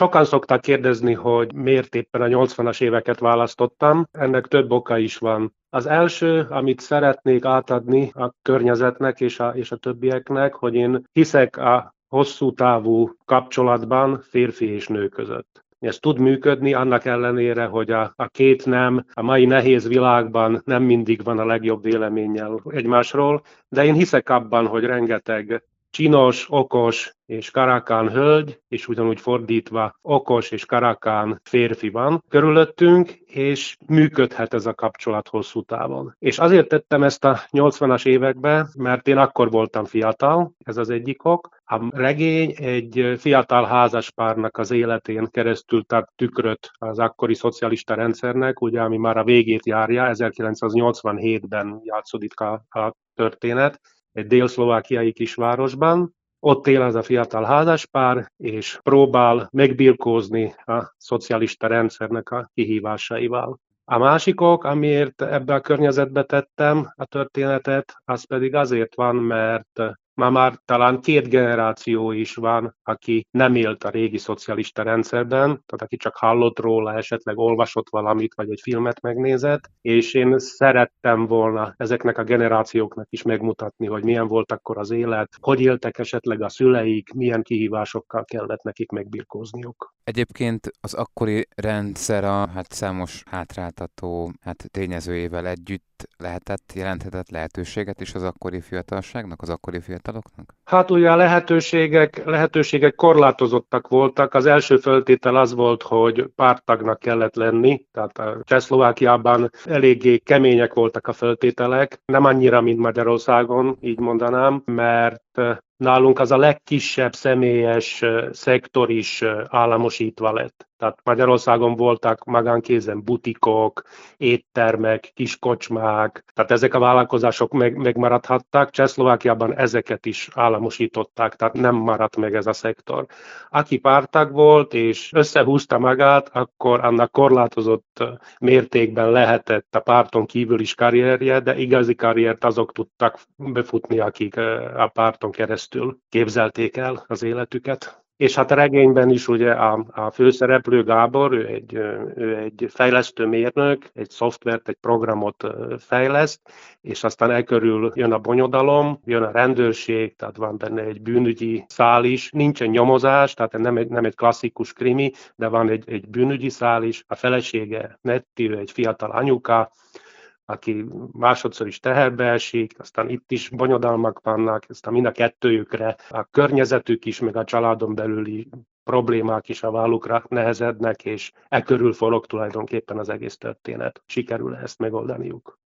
Sokan szokták kérdezni, hogy miért éppen a 80-as éveket választottam. Ennek több oka is van. Az első, amit szeretnék átadni a környezetnek és a, és a többieknek, hogy én hiszek a hosszú távú kapcsolatban férfi és nő között. Ez tud működni, annak ellenére, hogy a, a két nem a mai nehéz világban nem mindig van a legjobb véleménnyel egymásról, de én hiszek abban, hogy rengeteg csinos, okos és karakán hölgy, és ugyanúgy fordítva okos és karakán férfi van körülöttünk, és működhet ez a kapcsolat hosszú távon. És azért tettem ezt a 80-as évekbe, mert én akkor voltam fiatal, ez az egyik ok. A regény egy fiatal házaspárnak az életén keresztül tart tükröt az akkori szocialista rendszernek, ugye, ami már a végét járja, 1987-ben játszódik a, a történet, egy dél-szlovákiai kisvárosban. Ott él az a fiatal házaspár, és próbál megbirkózni a szocialista rendszernek a kihívásaival. A másik ok, amiért ebbe a környezetbe tettem a történetet, az pedig azért van, mert Ma már talán két generáció is van, aki nem élt a régi szocialista rendszerben, tehát aki csak hallott róla, esetleg olvasott valamit, vagy egy filmet megnézett, és én szerettem volna ezeknek a generációknak is megmutatni, hogy milyen volt akkor az élet, hogy éltek esetleg a szüleik, milyen kihívásokkal kellett nekik megbirkózniuk. Egyébként az akkori rendszer a hát számos hátráltató hát tényezőjével együtt lehetett, jelenthetett lehetőséget is az akkori fiatalságnak, az akkori fiataloknak? Hát ugye a lehetőségek, lehetőségek korlátozottak voltak. Az első föltétel az volt, hogy pártagnak kellett lenni, tehát a Csehszlovákiában eléggé kemények voltak a föltételek, nem annyira, mint Magyarországon, így mondanám, mert nálunk az a legkisebb személyes szektor is államosítva lett. Tehát Magyarországon voltak magánkézen butikok, éttermek, kiskocsmák, tehát ezek a vállalkozások meg, megmaradhattak. Csehszlovákiában ezeket is államosították, tehát nem maradt meg ez a szektor. Aki pártag volt és összehúzta magát, akkor annak korlátozott mértékben lehetett a párton kívül is karrierje, de igazi karriert azok tudtak befutni, akik a párton keresztül képzelték el az életüket. És hát a regényben is ugye a, a főszereplő Gábor, ő egy, ő egy fejlesztő mérnök, egy szoftvert, egy programot fejleszt, és aztán e jön a bonyodalom, jön a rendőrség, tehát van benne egy bűnügyi szál is, nincsen nyomozás, tehát nem egy, nem egy klasszikus krimi, de van egy, egy bűnügyi szál is, a felesége Netti, egy fiatal anyuka, aki másodszor is teherbe esik, aztán itt is bonyodalmak vannak, aztán mind a kettőjükre a környezetük is, meg a családon belüli problémák is a vállukra nehezednek, és e körül forog tulajdonképpen az egész történet. Sikerül ezt megoldaniuk?